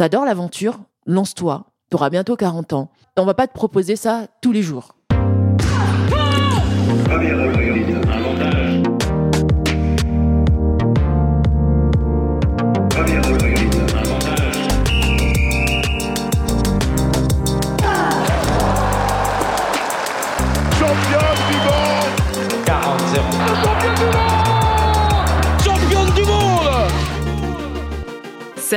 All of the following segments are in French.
T'adores l'aventure, lance-toi. T'auras bientôt 40 ans. On va pas te proposer ça tous les jours.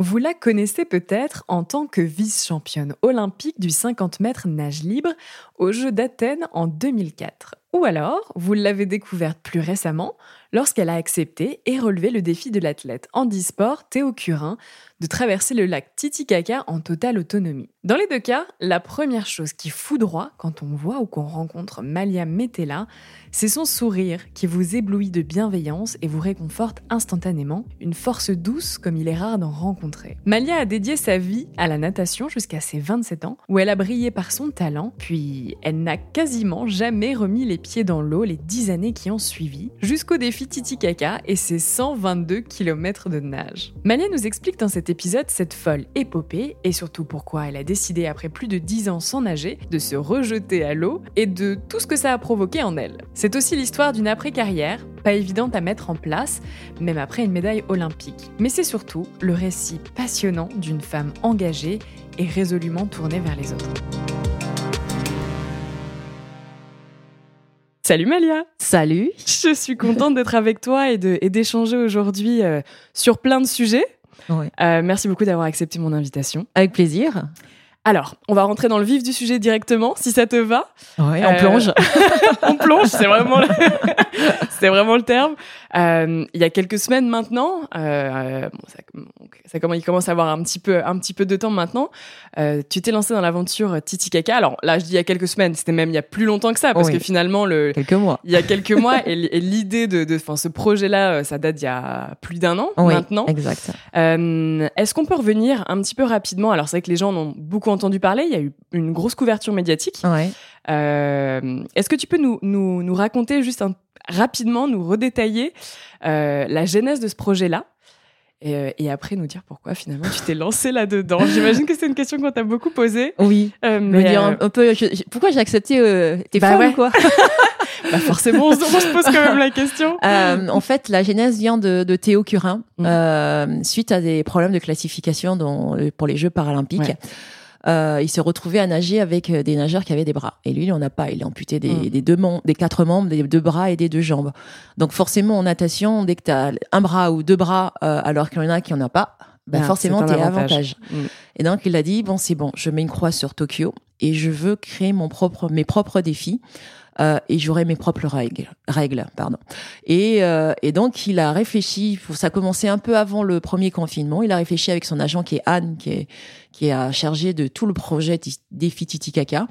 vous la connaissez peut-être en tant que vice-championne olympique du 50 mètres nage libre aux Jeux d'Athènes en 2004. Ou alors, vous l'avez découverte plus récemment lorsqu'elle a accepté et relevé le défi de l'athlète handisport Théo Curin de traverser le lac Titicaca en totale autonomie. Dans les deux cas, la première chose qui foudroie quand on voit ou qu'on rencontre Malia Metella, c'est son sourire qui vous éblouit de bienveillance et vous réconforte instantanément, une force douce comme il est rare d'en rencontrer. Malia a dédié sa vie à la natation jusqu'à ses 27 ans, où elle a brillé par son talent, puis elle n'a quasiment jamais remis les pieds dans l'eau les 10 années qui ont suivi, jusqu'au défi Titicaca et ses 122 km de nage. Malia nous explique dans cet épisode cette folle épopée et surtout pourquoi elle a décidé après plus de 10 ans sans nager de se rejeter à l'eau et de tout ce que ça a provoqué en elle. C'est aussi l'histoire d'une après-carrière, pas évidente à mettre en place, même après une médaille olympique. Mais c'est surtout le récit passionnant d'une femme engagée et résolument tournée vers les autres. Salut Malia Salut Je suis contente d'être avec toi et d'échanger aujourd'hui euh, sur plein de sujets. Euh, merci beaucoup d'avoir accepté mon invitation. Avec plaisir. Alors, on va rentrer dans le vif du sujet directement, si ça te va. On plonge. on plonge, c'est vraiment, le... c'est vraiment le terme. Euh, il y a quelques semaines maintenant, euh, bon, ça, il commence à avoir un petit peu, un petit peu de temps maintenant. Euh, tu t'es lancé dans l'aventure Titicaca. Alors là, je dis il y a quelques semaines, c'était même il y a plus longtemps que ça, parce que finalement le quelques mois. Il y a quelques mois et, l'idée de, de, enfin, ce projet-là, ça date d'il y a plus d'un an oui, maintenant. Exact. Est-ce qu'on peut revenir un petit peu rapidement? Alors c'est vrai que les gens en ont beaucoup entendu parler. Il y a eu une grosse couverture médiatique. Ouais. Est-ce que tu peux nous, nous, nous raconter juste un rapidement nous redétailler euh, la genèse de ce projet-là? Euh, et, après nous dire pourquoi finalement tu t'es lancé là-dedans. J'imagine que c'est une question qu'on t'a beaucoup posée. Oui. Euh, mais dire un, peu, pourquoi j'ai accepté T'es bah ouais. quoi? Bah forcément, on se, pose quand même la question. en fait, la genèse vient de, de Théo Curin mmh. suite à des problèmes de classification dans, pour les Jeux paralympiques euh, il s'est retrouvé à nager avec euh, des nageurs qui avaient des bras. Et lui, il en a pas. Il est amputé des, mm. des deux des quatre membres, des deux bras et des deux jambes. Donc forcément, en natation, dès que tu as un bras ou deux bras, euh, alors qu'il y en a qui en a pas, bah ah, forcément, tu es avantage. Mm. Et donc, il a dit, bon, c'est bon, je mets une croix sur Tokyo et je veux créer mon propre, mes propres défis. Euh, et j'aurai mes propres règles. règles pardon. Et, euh, et donc, il a réfléchi, ça a commencé un peu avant le premier confinement, il a réfléchi avec son agent qui est Anne, qui est, qui est chargé de tout le projet Défi Titicaca.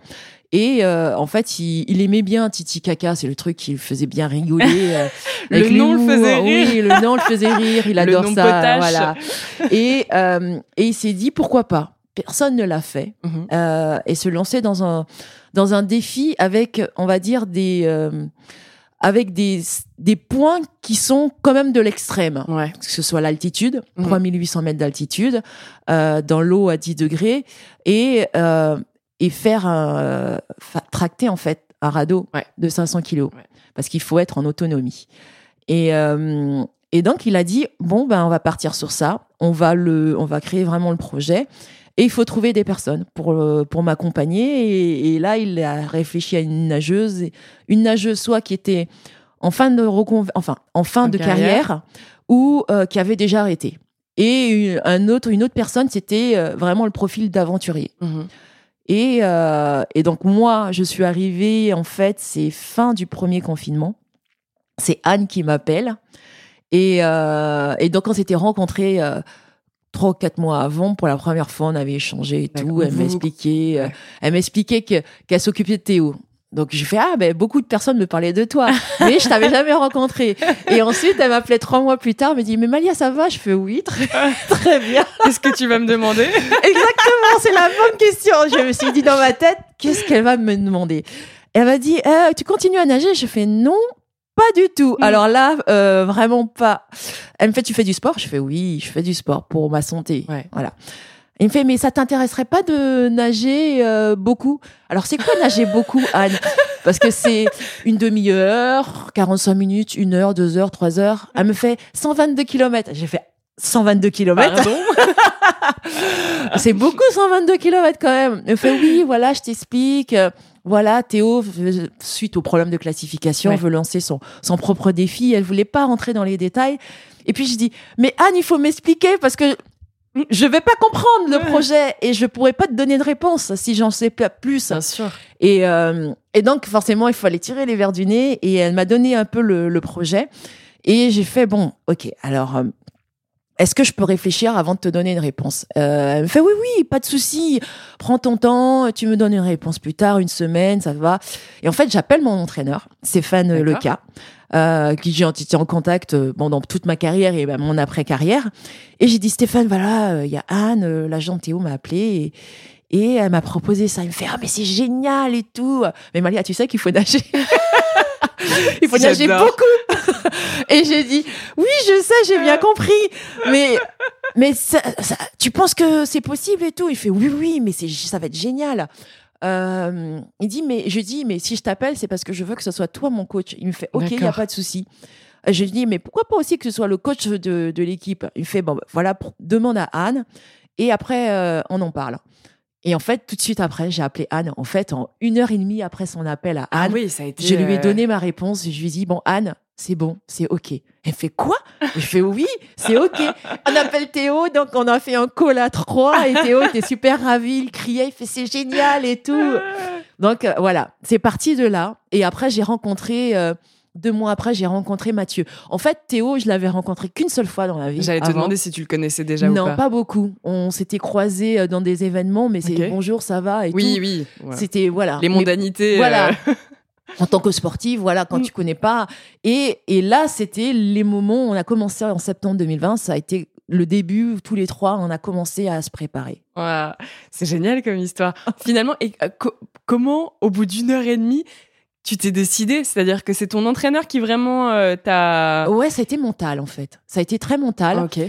Et euh, en fait, il, il, aimait bien Titicaca, c'est le truc qui le faisait bien rigoler. Euh, le nom le faisait rire. Oui, le nom le faisait rire, il adore ça. Voilà. Et, euh, et il s'est dit pourquoi pas? Personne ne l'a fait mhm. euh, et se lancer dans un dans un défi avec on va dire des euh, avec des des points qui sont quand même de l'extrême. Ouais. que ce soit l'altitude 3800 mhm. mètres d'altitude euh, dans l'eau à 10 degrés et et faire un, tracter en fait un radeau de 500 kilos. Parce qu'il faut être en autonomie. Et et donc il a dit bon ben on va partir sur ça. On va le on va créer vraiment le projet et il faut trouver des personnes pour, euh, pour m'accompagner. Et, là, il a réfléchi à une nageuse, une nageuse soit qui était en fin de, enfin, en fin de carrière. ou euh, qui avait déjà arrêté. Et un autre, une autre personne, c'était euh, vraiment le profil d'aventurier. Mhm. Et, et donc moi, je suis arrivée, en fait, c'est fin du premier confinement. C'est Anne qui m'appelle. Et, et donc on s'était rencontrés trois ou quatre mois avant, pour la première fois, on avait échangé et tout. Elle m'expliquait, euh, elle m'expliquait que qu'elle s'occupait de Théo. Donc j'ai fait ah ben beaucoup de personnes me parlaient de toi, mais je t'avais jamais rencontré. Et ensuite elle m'appelait trois mois plus tard, elle me dit mais Malia ça va? Je fais oui très très bien. Qu'est-ce que tu vas me demander? Exactement, c'est la bonne question. Je me suis dit dans ma tête qu'est-ce qu'elle va me demander? Elle m'a dit euh, tu continues à nager? Je fais non pas du tout. Mm. Alors là, euh, vraiment pas. Elle me fait, tu fais du sport? Je fais oui, je fais du sport pour ma santé. Voilà. Il me fait, mais ça t'intéresserait pas de nager euh, beaucoup? Alors c'est quoi nager beaucoup, Anne? Parce que c'est une demi-heure, 45 minutes, une heure, deux heures, trois heures. Elle me fait 122 km. J'ai fait 122 km. c'est beaucoup 122 km quand même. Elle me fait, oui, voilà, je t'explique voilà, Théo, suite au problème de classification, veut lancer son, son propre défi. Elle voulait pas rentrer dans les détails. Et puis je dis, mais Anne, il faut m'expliquer parce que je vais pas comprendre le projet et je pourrais pas te donner de réponse si j'en sais pas plus. Bien sûr. Et, euh, et donc forcément, il fallait tirer les verres du nez et elle m'a donné un peu le, le projet. Et j'ai fait bon, ok. Alors euh, est-ce que je peux réfléchir avant de te donner une réponse? Euh, Elle me fait oui, oui, pas de souci. Prends ton temps, tu me donnes une réponse plus tard, une semaine, ça va. Et en fait, j'appelle mon entraîneur, Stéphane Leca, euh, qui j'ai été en contact euh, pendant toute ma carrière et mon après-carrière. Et j'ai dit Stéphane, voilà, euh, il y a Anne, l'agent Théo m'a appelé et, et elle m'a proposé ça. Il me fait ah mais c'est génial et tout. Mais Malia, tu sais qu'il faut nager. Il faut nager beaucoup. Et j'ai dit, oui, je sais, j'ai bien compris. Mais, mais ça, tu penses que c'est possible et tout? Il fait, oui, oui, mais ça va être génial. Euh, il dit, mais je dis, mais si je t'appelle, c'est parce que je veux que ce soit toi mon coach. Il me fait, ok, il n'y a pas de souci. Je lui dis, mais pourquoi pas aussi que ce soit le coach de, de l'équipe? Il me fait, bon, voilà, demande à Anne et après, euh, on en parle. Et en fait, tout de suite après, j'ai appelé Anne. En fait, en une heure et demie après son appel à ah Anne, oui, ça a été, je lui ai euh, donné ma réponse. Je lui ai dit, bon, Anne, c'est bon, c'est OK. Elle fait quoi? Je fais oui, c'est OK. On appelle Théo, donc on a fait un call à trois et Théo était super ravi, il criait, il fait c'est génial et tout. Donc euh, voilà, c'est parti de là. Et après, j'ai rencontré... Euh, deux mois après, j'ai rencontré Mathieu. En fait, Théo, je l'avais rencontré qu'une seule fois dans la vie. J'allais te demander si tu le connaissais déjà non, ou pas. Non, pas beaucoup. On s'était croisés euh, dans des événements, mais c'est bonjour, ça va et oui, tout. Oui, oui. C'était voilà. Les mondanités. Voilà. Euh. en tant que sportive, voilà, quand mm. tu connais pas. Et, et là, c'était les moments. On a commencé en septembre 2020. Ça a été le début, tous les trois, on a commencé à se préparer. c'est génial comme histoire. Finalement, et, euh, comment, au bout d'une heure et demie, tu t'es décidé C'est-à-dire que c'est ton entraîneur qui vraiment euh, t'a... Ouais, ça a été mental en fait. Ça a été très mental. Ok.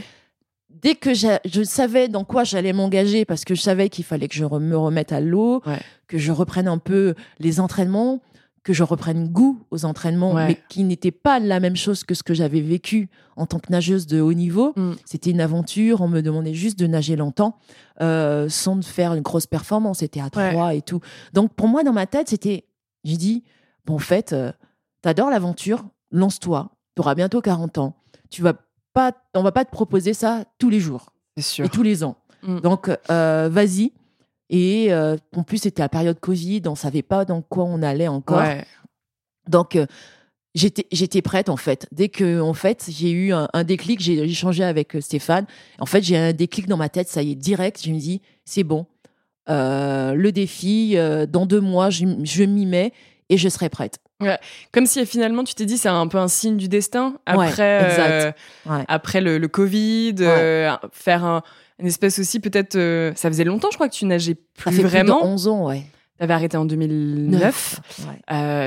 Dès que je savais dans quoi j'allais m'engager, parce que je savais qu'il fallait que je me remette à l'eau, que je reprenne un peu les entraînements, que je reprenne goût aux entraînements, mais qui n'était pas la même chose que ce que j'avais vécu en tant que nageuse de haut niveau. Mm. C'était une aventure, on me demandait juste de nager longtemps, euh, sans faire une grosse performance, c'était à trois et tout. Donc pour moi, dans ma tête, c'était, j'ai dit, en fait, euh, t'adores l'aventure, lance-toi, t'auras bientôt 40 ans, tu vas pas, on va pas te proposer ça tous les jours sûr. et tous les ans. Mm. Donc, euh, vas-y. Et euh, en plus, c'était la période Covid, on savait pas dans quoi on allait encore. Donc, j'étais j'étais prête en fait. Dès que en fait j'ai eu un, déclic, j'ai échangé avec Stéphane. En fait, j'ai un déclic dans ma tête, ça y est direct. Je me dis c'est bon, le défi dans deux mois, je, je m'y mets et je serai prête. Comme si finalement tu t'es dit c'est un peu un signe du destin après euh, après le, Covid, euh, faire un, une espèce aussi peut-être euh, ça faisait longtemps je crois que tu nageais plus ça fait vraiment. Plus de 11 ans ouais. T'avais arrêté en 2009,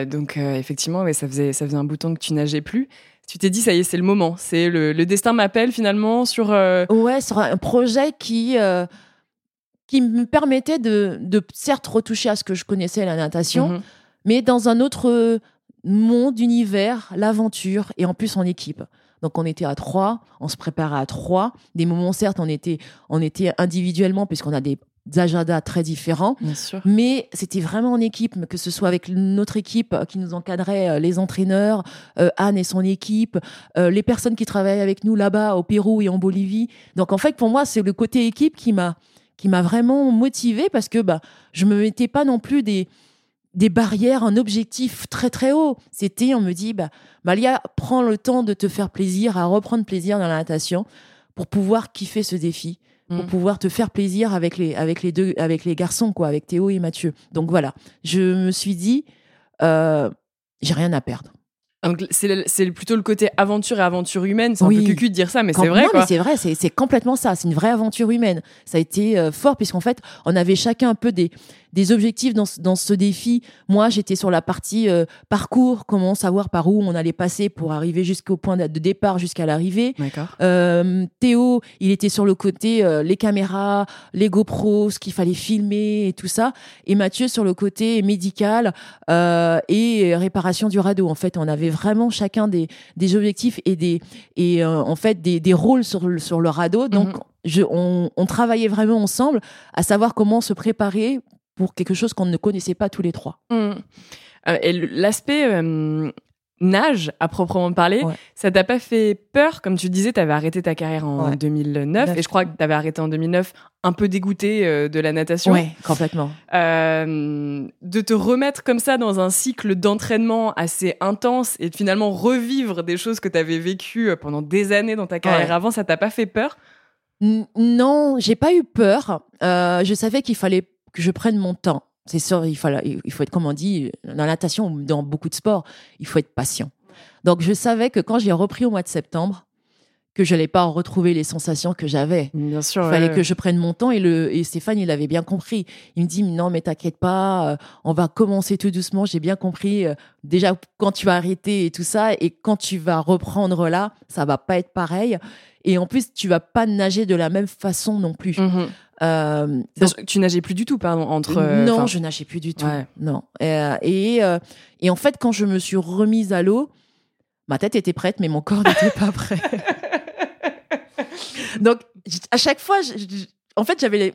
donc effectivement ouais, ça faisait ça faisait un bout de temps que tu nageais plus. Tu t'es dit ça y est c'est le moment, c'est le, le, destin m'appelle finalement sur ouais sur un projet qui qui me permettait de, de certes retoucher à ce que je connaissais la natation. Mhm mais dans un autre monde, univers, l'aventure, et en plus en équipe. Donc on était à trois, on se préparait à trois. Des moments, certes, on était, on était individuellement, puisqu'on a des agendas très différents. Bien sûr. Mais c'était vraiment en équipe, que ce soit avec notre équipe qui nous encadrait, euh, les entraîneurs, euh, Anne et son équipe, euh, les personnes qui travaillent avec nous là-bas au Pérou et en Bolivie. Donc en fait, pour moi, c'est le côté équipe qui m'a qui m'a vraiment motivée parce que bah je me mettais pas non plus des des barrières, un objectif très très haut. C'était, on me dit, bah, Malia, prends le temps de te faire plaisir, à reprendre plaisir dans la natation pour pouvoir kiffer ce défi, pour Mm. pouvoir te faire plaisir avec les, avec les deux, avec les garçons, quoi, avec Théo et Mathieu. Donc voilà, je me suis dit, euh, j'ai rien à perdre. C'est plutôt le côté aventure et aventure humaine. C'est un Oui. peu cucu de dire ça, mais c'est vrai non, quoi. mais c'est vrai, c'est c'est complètement ça. C'est une vraie aventure humaine. Ça a été euh, fort puisqu'en fait, on avait chacun un peu des, des objectifs dans, ce- dans ce défi. Moi, j'étais sur la partie euh, parcours, comment savoir par où on allait passer pour arriver jusqu'au point de départ, jusqu'à l'arrivée. D'accord. Euh, Théo, il était sur le côté euh, les caméras, les GoPros, ce qu'il fallait filmer et tout ça. Et Mathieu sur le côté médical euh, et réparation du radeau. En fait, on avait vraiment chacun des, des objectifs et des et euh, en fait des, des rôles sur le, sur le radeau. Donc, Mhm. je, on, on travaillait vraiment ensemble à savoir comment se préparer pour quelque chose qu'on ne connaissait pas tous les trois. Mm. Euh, et l'aspect euh, nage, à proprement parler, Ouais. ça t'a pas fait peur? Comme tu disais, tu avais arrêté ta carrière en Ouais. 2009, Neuf. et je crois que tu avais arrêté en 2009, un peu dégoûté euh, de la natation. Ouais, complètement. De te remettre comme ça dans un cycle d'entraînement assez intense et de finalement revivre des choses que tu avais vécues pendant des années dans ta carrière Ouais. avant, ça t'a pas fait peur? Non, j'ai pas eu peur. Euh, je savais qu'il fallait que je prenne mon temps. C'est sûr, il, faut être, comme on dit, dans la natation ou dans beaucoup de sports, il faut être patient. Donc, je savais que quand j'ai repris au mois de septembre, que je n'allais pas retrouver les sensations que j'avais. Bien sûr. Il fallait que je prenne mon temps et, le, et Stéphane, il avait bien compris. Il me dit, non, mais t'inquiète pas, euh, on va commencer tout doucement. J'ai bien compris. euh, déjà, quand tu vas arrêter et tout ça, et quand tu vas reprendre là, ça va pas être pareil. Et en plus, tu vas pas nager de la même façon non plus. Mhm. Euh, Tu nageais plus du tout, pardon, entre. euh, non, enfin, je nageais plus du tout. Ouais. Non. Euh, et, euh, et en fait, quand je me suis remise à l'eau, ma tête était prête, mais mon corps n'était pas prêt. Donc, à chaque fois, je- je- en fait, j'avais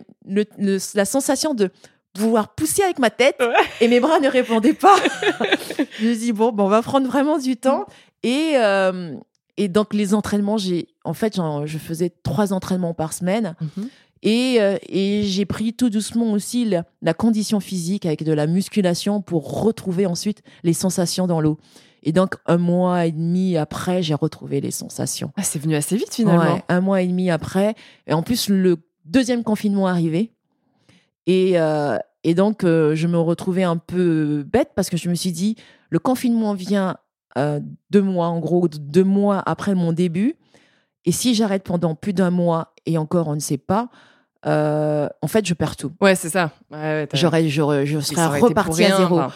la sensation de pouvoir pousser avec ma tête Ouais. et mes bras ne répondaient pas. je me dis, bon, bon, on va prendre vraiment du temps. Et, euh, et donc, les entraînements, j'ai, en fait, je faisais trois entraînements par semaine. Mhm. Et, euh, et j'ai pris tout doucement aussi la, la condition physique avec de la musculation pour retrouver ensuite les sensations dans l'eau. Et donc, un mois et demi après, j'ai retrouvé les sensations. Ah, c'est venu assez vite finalement. Ouais, un mois et demi après. Et en plus, le deuxième confinement arrivé. Et, euh, et donc, euh, je me retrouvais un peu bête parce que je me suis dit, le confinement vient euh, deux mois, en gros, deux mois après mon début. Et si j'arrête pendant plus d'un mois et encore, on ne sait pas, euh, en fait, je perds tout. Ouais, c'est ça. Ouais, ouais, t'as- J'aurais, j'aurais, je serais reparti à zéro. enfin.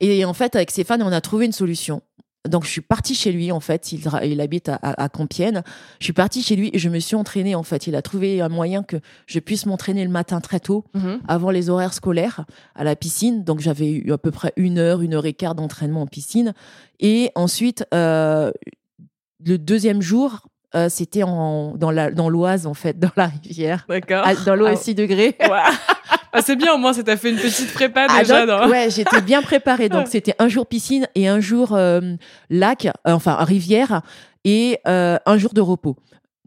Et en fait, avec Stéphane, on a trouvé une solution. Donc, je suis partie chez lui, en fait. Il, habite à, à- à Compiègne. Je suis partie chez lui et je me suis entraînée, en fait. Il a trouvé un moyen que je puisse m'entraîner le matin très tôt, Mhm. avant les horaires scolaires, à la piscine. Donc, j'avais eu à peu près une heure, une heure et quart d'entraînement en piscine. Et ensuite, euh, le deuxième jour, euh, c'était en, dans, la, dans l'Oise, en fait, dans la rivière. D'accord. À- dans l'eau Ah, à 6 degrés. ouais. Ah, c'est bien, au moins, ça t'a fait une petite prépa Ah, déjà. donc, Ouais, j'étais bien préparée. Donc, c'était un jour piscine et un jour euh, lac, euh, enfin rivière, et un jour de repos.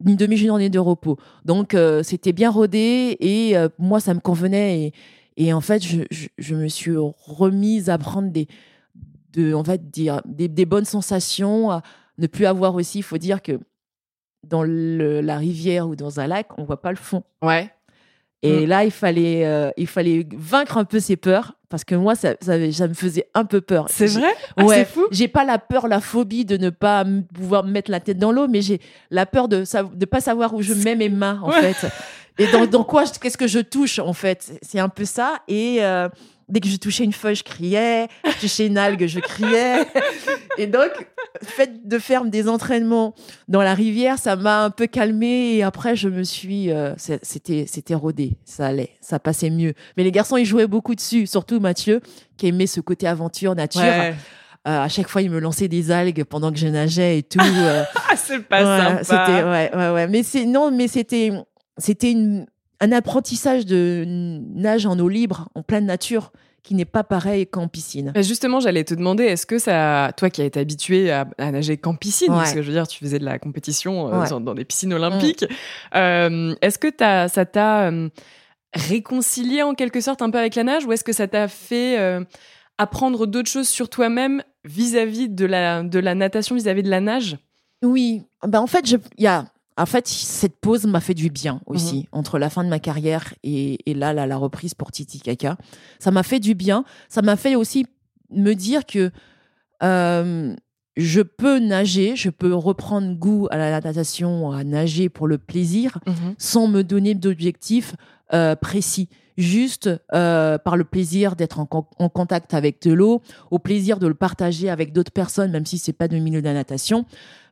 Une demi-journée de repos. Donc, euh, c'était bien rodé et euh, moi, ça me convenait. Et, et en fait, je, je, je me suis remise à prendre des, de, on va dire, des, des bonnes sensations, à ne plus avoir aussi, il faut dire que dans le- la rivière ou dans un lac, on voit pas le fond. Ouais. Et Mm. là, il fallait, euh, il fallait vaincre un peu ses peurs parce que moi, ça, ça, me faisait un peu peur. C'est vrai? Ah, Ouais. C'est fou. J'ai pas la peur, la phobie de ne pas m- pouvoir me mettre la tête dans l'eau, mais j'ai la peur de sa- de pas savoir où je mets mes mains en Ouais. fait. Et dans, dans quoi, je- qu'est-ce que je touche en fait? C'est un peu ça. Et euh, dès que je touchais une feuille, je criais. Je touchais une algue, je criais. Et donc, le fait de faire des entraînements dans la rivière, ça m'a un peu calmée. Et après, je me suis, euh, c'était, c'était rodé. Ça allait, ça passait mieux. Mais les garçons, ils jouaient beaucoup dessus, surtout Mathieu, qui aimait ce côté aventure, nature. Ouais. Euh, à chaque fois, il me lançait des algues pendant que je nageais et tout. euh, Ah, c'est pas ouais, sympa. C'était, ouais, ouais, ouais. Mais c'est, non, mais c'était, c'était une, un apprentissage de nage en eau libre, en pleine nature, qui n'est pas pareil qu'en piscine. Justement, j'allais te demander, est-ce que ça, toi qui as été habitué à, à nager qu'en piscine, parce Ouais. que je veux dire, tu faisais de la compétition euh, Ouais. dans, dans des piscines olympiques, euh, est-ce que t'as- ça t'a euh, réconcilié en quelque sorte un peu avec la nage, ou est-ce que ça t'a fait apprendre d'autres choses sur toi-même vis-à-vis de la, de la natation, vis-à-vis de la nage? Oui, bah en fait, il y a en fait, cette pause m'a fait du bien aussi, mhm. entre la fin de ma carrière et, là, la, reprise pour Titi Kaka. Ça m'a fait du bien. Ça m'a fait aussi me dire que euh, je peux nager, je peux reprendre goût à la natation, à nager pour le plaisir, mhm. sans me donner d'objectifs euh, précis. Juste euh, par le plaisir d'être en, contact avec de l'eau, au plaisir de le partager avec d'autres personnes, même si c'est pas de milieu de la natation.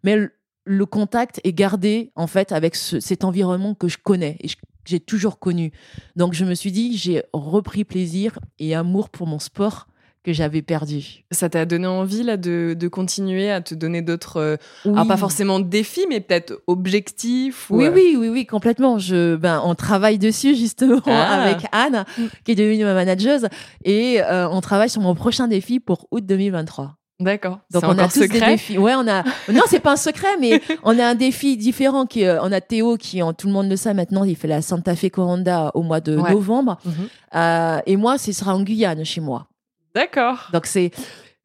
Mais le, contact est gardé en fait avec cet environnement que je connais et que j'ai toujours connu. Donc je me suis dit, j'ai repris plaisir et amour pour mon sport que j'avais perdu. Ça t'a donné envie là de, de, continuer à te donner d'autres, euh, pas forcément défis, mais peut-être objectifs. oui, euh, oui, oui, oui, complètement. Je, ben, on travaille dessus justement ah. avec Anne, mm. qui est devenue ma manageuse, et euh, on travaille sur mon prochain défi pour août 2023. D'accord. Donc on a tous secret. des défis. Ouais, on a. non, c'est pas un secret, mais on a un défi différent. Qui, on a Théo qui, tout le monde le sait maintenant, il fait la Santa Fe Coranda au mois de novembre. Mhm. et moi, ce sera en Guyane chez moi. D'accord. Donc c'est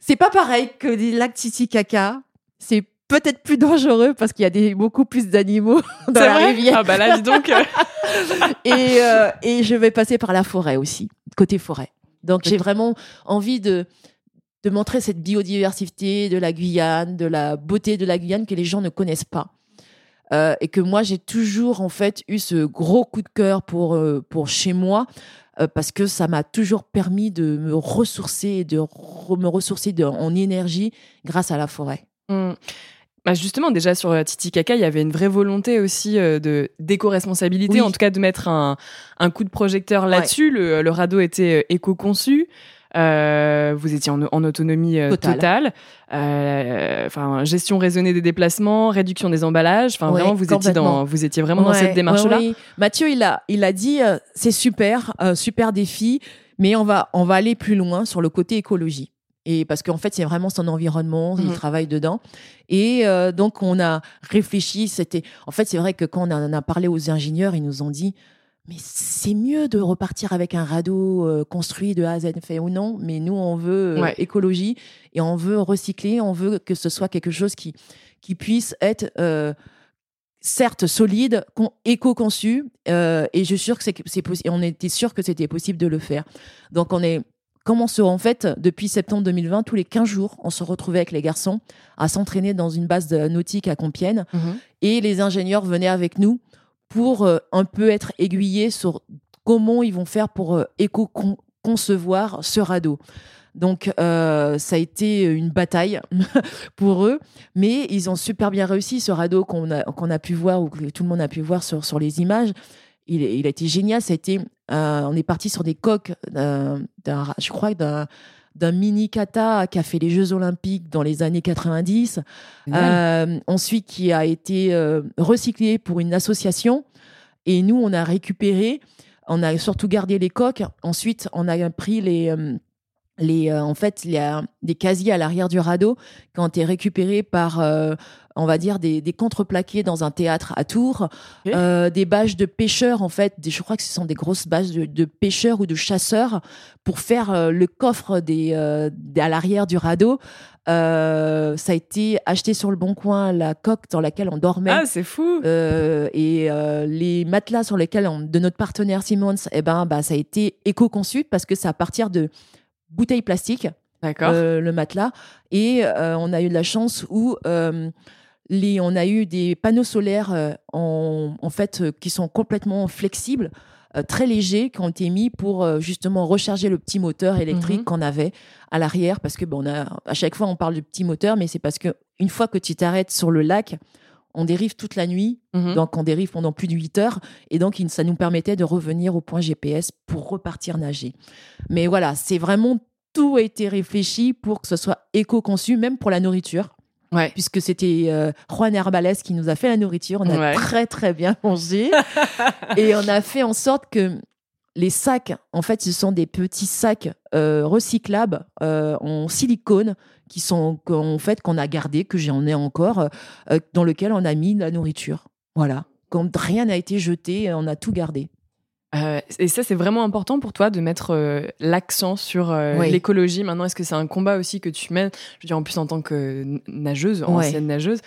c'est pas pareil que des lacs Titicaca. C'est peut-être plus dangereux parce qu'il y a des, beaucoup plus d'animaux dans la rivière. Ah bah là, dis donc. et, euh, et je vais passer par la forêt aussi, côté forêt. Donc j'ai vraiment envie de de montrer cette biodiversité de la Guyane, de la beauté de la Guyane que les gens ne connaissent pas. Euh, et que moi j'ai toujours en fait eu ce gros coup de cœur pour euh, pour chez moi euh, parce que ça m'a toujours permis de me ressourcer et de me ressourcer en énergie grâce à la forêt. Mmh. Bah justement, déjà sur Titicaca, il y avait une vraie volonté aussi de d'éco-responsabilité, en tout cas de mettre un, un coup de projecteur là-dessus. Le, le, radeau était éco-conçu. Euh, vous étiez en, autonomie euh, totale. Euh, enfin, gestion raisonnée des déplacements, réduction des emballages. Enfin, vraiment, vous étiez dans, vous étiez vraiment dans cette démarche-là. Mathieu, il a, il a dit, c'est super, super défi, mais on va, on va aller plus loin sur le côté écologie. Et parce qu'en fait, c'est vraiment son environnement, il mhm. travaille dedans. Et donc, on a réfléchi. C'était, en fait, c'est vrai que quand on en a parlé aux ingénieurs, ils nous ont dit, mais c'est mieux de repartir avec un radeau euh, construit de A à Z, fait ou non, mais nous, on veut euh, écologie et on veut recycler, on veut que ce soit quelque chose qui, qui puisse être euh, certes solide, éco-conçu, et je suis sûr que c'est possible. On était sûr que c'était possible de le faire. Donc on est Comment se, en fait, depuis septembre 2020, tous les 15 jours, on se retrouvait avec les garçons à s'entraîner dans une base nautique à Compiègne. Mmh et les ingénieurs venaient avec nous pour euh, un peu être aiguillés sur comment ils vont faire pour euh, éco-concevoir ce radeau. Donc, euh, ça a été une bataille pour eux, mais ils ont super bien réussi ce radeau qu'on a, a pu voir ou que tout le monde a pu voir sur, sur les images. Il, il a été génial. Ça a été, on est parti sur des coques, je crois, d'un d'un mini kata qui a fait les Jeux Olympiques dans les années 90, euh, ensuite qui a été euh, recyclé pour une association. Et nous, on a récupéré, on a surtout gardé les coques. Ensuite, on a pris les, euh, les, en fait, il y a des casiers à l'arrière du radeau qui ont été récupérés par on va dire, des, contreplaqués dans un théâtre à Tours, euh, des bâches de pêcheurs, en fait, je crois que ce sont des grosses bâches de, pêcheurs ou de chasseurs pour faire euh, le coffre des, euh, à l'arrière du radeau. ça a été acheté sur le bon coin, la coque dans laquelle on dormait. Ah, c'est fou! et les matelas sur lesquels, de notre partenaire Simmons, eh ben, bah, ça a été éco-conçu parce que c'est à partir de bouteilles plastiques. D'accord. le matelas. Et on a eu de la chance où on a eu des panneaux solaires euh, en, fait euh, qui sont complètement flexibles, euh, très légers, qui ont été mis pour justement recharger le petit moteur électrique mhm. qu'on avait à l'arrière, parce que bon, a, à chaque fois on parle de petit moteur, mais c'est parce que une fois que tu t'arrêtes sur le lac, on dérive toute la nuit, mhm. donc on dérive pendant plus de 8 heures, et donc ça nous permettait de revenir au point GPS pour repartir nager. Mais voilà, c'est vraiment tout a été réfléchi pour que ce soit éco-conçu, même pour la nourriture. Ouais. Puisque c'était euh, Juan Herbales qui nous a fait la nourriture. On a très, très bien mangé. et on a fait en sorte que les sacs, en fait, ce sont des petits sacs euh, recyclables euh, en silicone qui sont, en fait, qu'on a gardé, que j'en ai encore, dans lequel on a mis la nourriture. Voilà. Quand rien n'a été jeté, on a tout gardé. Euh, et ça, c'est vraiment important pour toi de mettre euh, l'accent sur euh, Oui. l'écologie. Maintenant, est-ce que c'est un combat aussi que tu mènes? Je veux dire, en plus, en tant que nageuse, ancienne nageuse,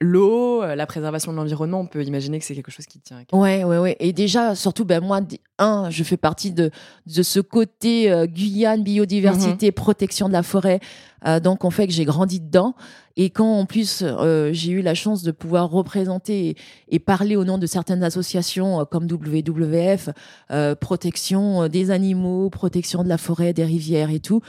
l'eau, la préservation de l'environnement, on peut imaginer que c'est quelque chose qui tient à cœur. Ouais, ouais, ouais. Et déjà, surtout, ben moi, un, je fais partie de de ce côté Guyane, biodiversité, Mhm. protection de la forêt. Donc, on fait que j'ai grandi dedans. Et quand en plus euh, j'ai eu la chance de pouvoir représenter et, parler au nom de certaines associations euh, comme WWF, euh, protection des animaux, protection de la forêt, des rivières et tout,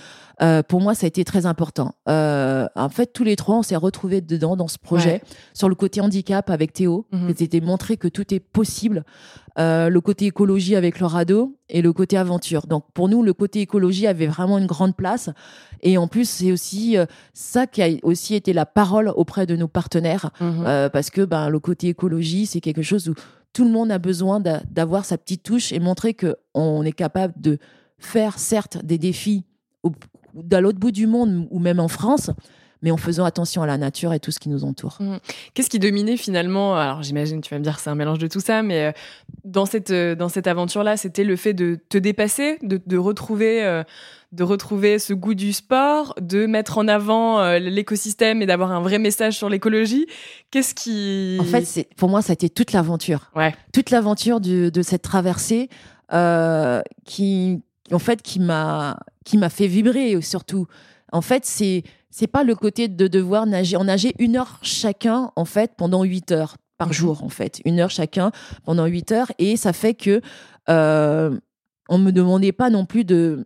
euh, pour moi ça a été très important. Euh, en fait, tous les trois, on s'est retrouvés dedans dans ce projet Ouais. sur le côté handicap avec Théo. Mhm. C'était montré que tout est possible. Euh, le côté écologie avec le radeau et le côté aventure. Donc pour nous, le côté écologie avait vraiment une grande place. Et en plus, c'est aussi ça qui a aussi été la parole auprès de nos partenaires, Mhm. parce que ben, le côté écologie, c'est quelque chose où tout le monde a besoin d'a- d'avoir sa petite touche et montrer que on est capable de faire certes des défis au, dans l'autre bout du monde ou même en France, mais en faisant attention à la nature et tout ce qui nous entoure. Qu'est-ce qui dominait finalement Alors j'imagine, tu vas me dire, c'est un mélange de tout ça, mais euh, dans cette euh, dans cette aventure-là, c'était le fait de te dépasser, de, de retrouver euh, de retrouver ce goût du sport, de mettre en avant euh, l'écosystème et d'avoir un vrai message sur l'écologie. Qu'est-ce qui En fait, c'est pour moi, ça a été toute l'aventure. Ouais. Toute l'aventure de cette traversée euh, qui, en fait, qui m'a, qui m'a fait vibrer surtout. En fait, c'est, c'est pas le côté de devoir nager. On nageait une heure chacun, en fait, pendant huit heures par Mhm. jour, en fait. Une heure chacun pendant huit heures. Et ça fait que, euh, on me demandait pas non plus de,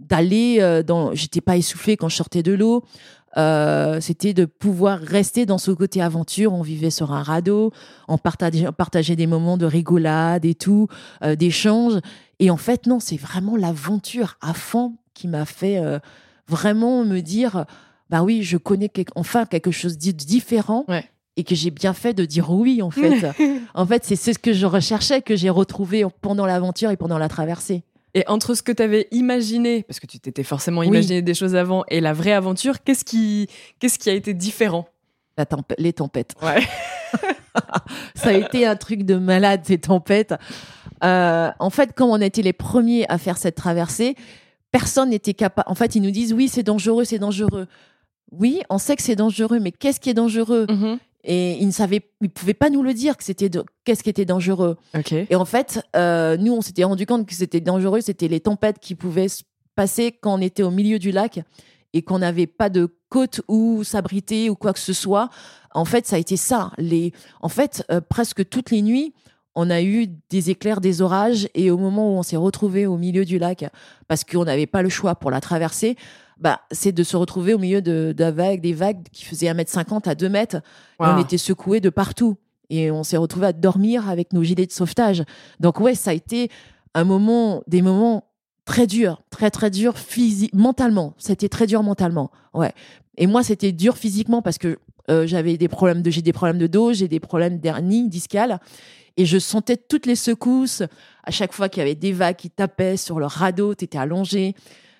d'aller euh, dans, j'étais pas essoufflée quand je sortais de l'eau. Euh, c'était de pouvoir rester dans ce côté aventure. On vivait sur un radeau, on partageait, on partageait des moments de rigolade et tout, euh, d'échange. Et en fait, non, c'est vraiment l'aventure à fond qui m'a fait euh, vraiment me dire, bah oui, je connais quelque- enfin quelque chose de différent. Ouais. Et que j'ai bien fait de dire oui, en fait. en fait, c'est ce que je recherchais, que j'ai retrouvé pendant l'aventure et pendant la traversée. Et entre ce que tu avais imaginé, parce que tu t'étais forcément Oui. imaginé des choses avant, et la vraie aventure, qu'est-ce qui qu'est-ce qui a été différent? La tempête, les tempêtes. Ouais. ça a été un truc de malade, ces tempêtes. Euh, en fait, quand on a été les premiers à faire cette traversée, personne n'était capable. En fait, ils nous disent oui, c'est dangereux, c'est dangereux. Oui, on sait que c'est dangereux, mais qu'est-ce qui est dangereux? Mhm. Et ils ne savaient, ils pouvaient pas nous le dire que c'était de- qu'est-ce qui était dangereux. Et en fait, euh, nous, on s'était rendu compte que c'était dangereux. C'était les tempêtes qui pouvaient se passer quand on était au milieu du lac et qu'on n'avait pas de côte où s'abriter ou quoi que ce soit. En fait, ça a été ça. Les, en fait, euh, presque toutes les nuits, on a eu des éclairs, des orages. Et au moment où on s'est retrouvé au milieu du lac, parce qu'on n'avait pas le choix pour la traverser, bah, c'est de se retrouver au milieu de, de vagues, des vagues qui faisaient 1m50 à 2 mètres. Et on était secoués de partout. Et on s'est retrouvé à dormir avec nos gilets de sauvetage. Donc ouais, ça a été un moment, des moments très durs, très très durs physiquement, mentalement. C'était très dur mentalement. Ouais. Et moi, c'était dur physiquement parce que euh, j'avais des problèmes de, j'ai des problèmes de dos, j'ai des problèmes d'hernie discale. Et je sentais toutes les secousses à chaque fois qu'il y avait des vagues qui tapaient sur le radeau, t'étais allongé.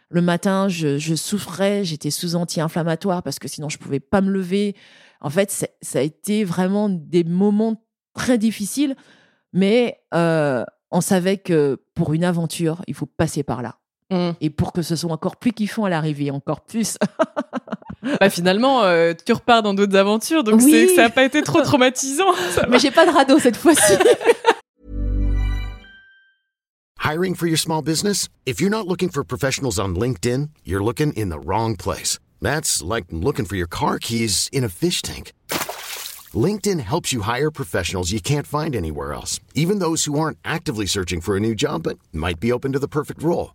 Le matin, je, je souffrais, j'étais sous anti-inflammatoire parce que sinon je pouvais pas me lever. En fait, ça a été vraiment des moments très difficiles, mais euh, on savait que pour une aventure, il faut passer par là. Mm. Et pour que ce soit encore plus kiffant à l'arrivée, encore plus. Bah, finalement, euh, tu repars dans d'autres aventures, donc Oui. c'est ça n'a pas été trop traumatisant. Mais j'ai pas de radeau cette fois-ci. Hiring for your small business? If you're not looking for professionals on LinkedIn, you're looking in the wrong place. That's like looking for your car keys in a fish tank. LinkedIn helps you hire professionals you can't find anywhere else, even those who aren't actively searching for a new job but might be open to the perfect role.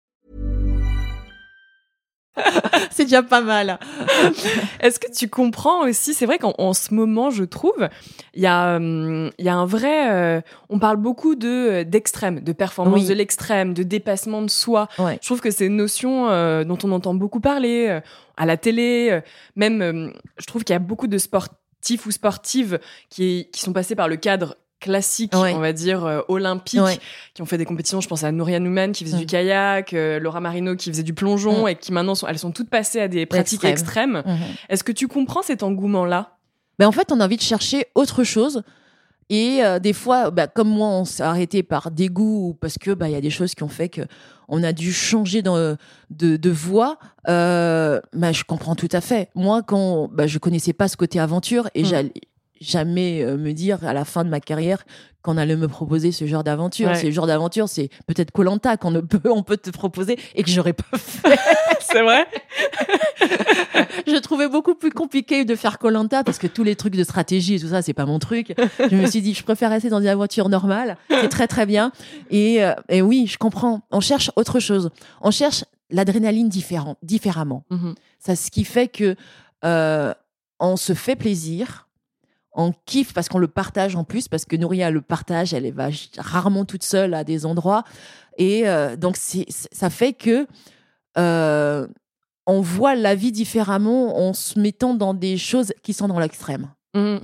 Déjà pas mal. Est-ce que tu comprends aussi C'est vrai qu'en en ce moment, je trouve, il y a, hum, il y a un vrai. euh, on parle beaucoup de d'extrême, de performance Oui. de l'extrême, de dépassement de soi. Ouais. Je trouve que c'est une notion euh, dont on entend beaucoup parler euh, à la télé. euh, même, euh, je trouve qu'il y a beaucoup de sportifs ou sportives qui, qui sont passés par le cadre classiques, on va dire euh, olympiques, qui ont fait des compétitions. Je pense à Nouria Nouman qui faisait du mm. kayak, euh, Laura Marino qui faisait du plongeon, mm. et qui maintenant sont, elles sont toutes passées à des pratiques extrêmes. Mm-hmm. Est-ce que tu comprends cet engouement-là? Ben en fait, on a envie de chercher autre chose. Et euh, des fois, bah, comme moi, on s'est arrêté par dégoût ou parce que bah il y a des choses qui ont fait que on a dû changer de, de voie. Euh, bah, je comprends tout à fait. Moi, quand bah, je connaissais pas ce côté aventure et mm. Jamais euh, me dire à la fin de ma carrière qu'on allait me proposer ce genre d'aventure. Ce genre d'aventure, c'est peut-être Colanta qu'on peut, on peut te proposer et que j'aurais pas fait. c'est vrai? je trouvais beaucoup plus compliqué de faire Colanta parce que tous les trucs de stratégie et tout ça, c'est pas mon truc. Je me suis dit, je préfère rester dans une aventure normale. C'est très très bien. Et, euh, et, oui, je comprends. On cherche autre chose. On cherche l'adrénaline différent, différemment. Mm Ça, ce qui fait que euh, on se fait plaisir on kiffe parce qu'on le partage en plus, parce que Nouria le partage, elle va rarement toute seule à des endroits. Et euh, donc, ça fait que euh, on voit la vie différemment en se mettant dans des choses qui sont dans l'extrême. Mmh.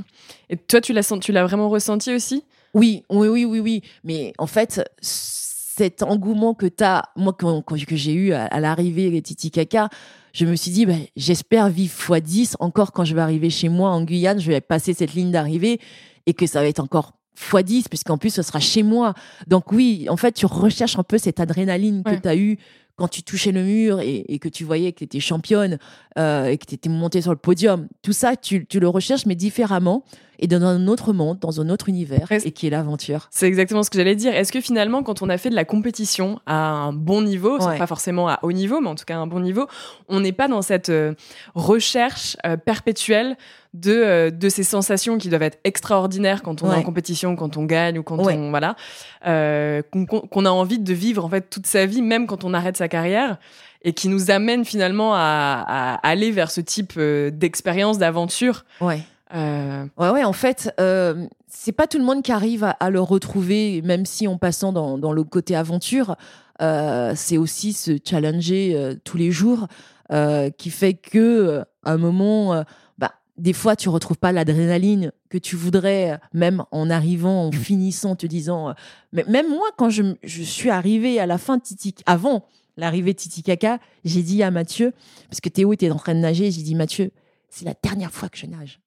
Et toi, tu l'as, tu l'as vraiment ressenti aussi? Oui, oui, oui, oui, oui. Mais en fait, cet engouement que tu as, moi, que, j'ai eu à, à l'arrivée de Titi Kaka, je me suis dit, bah, j'espère vivre x 10 encore quand je vais arriver chez moi en Guyane, je vais passer cette ligne d'arrivée et que ça va être encore x 10 puisqu'en plus ce sera chez moi. Donc oui, en fait, tu recherches un peu cette adrénaline que tu as eue quand tu touchais le mur et, que tu voyais que tu étais championne euh, et que tu étais montée sur le podium. Tout ça, tu, tu le recherches mais différemment et dans un autre monde, dans un autre univers, et qui est l'aventure. C'est exactement ce que j'allais dire. Est-ce que finalement, quand on a fait de la compétition à un bon niveau, pas forcément à haut niveau, mais en tout cas à un bon niveau, on n'est pas dans cette euh, recherche euh, perpétuelle de, euh, de ces sensations qui doivent être extraordinaires quand on est en compétition, quand on gagne ou quand on voilà, qu'on a envie de vivre en fait toute sa vie, même quand on arrête sa carrière et qui nous amène finalement à, à aller vers ce type d'expérience, d'aventure. Ouais. Euh... Ouais, ouais, en fait, euh, c'est pas tout le monde qui arrive à, le retrouver, même si en passant dans, dans le côté aventure, euh, c'est aussi se challenger euh, tous les jours euh, qui fait que à un moment, bah, des fois, tu retrouves pas l'adrénaline que tu voudrais, même en arrivant, en finissant, te disant. mais même moi, quand je, je suis arrivée à la fin de Titi, avant l'arrivée de Titicaca, j'ai dit à Mathieu, parce que Théo était en train de nager, j'ai dit Mathieu, c'est la dernière fois que je nage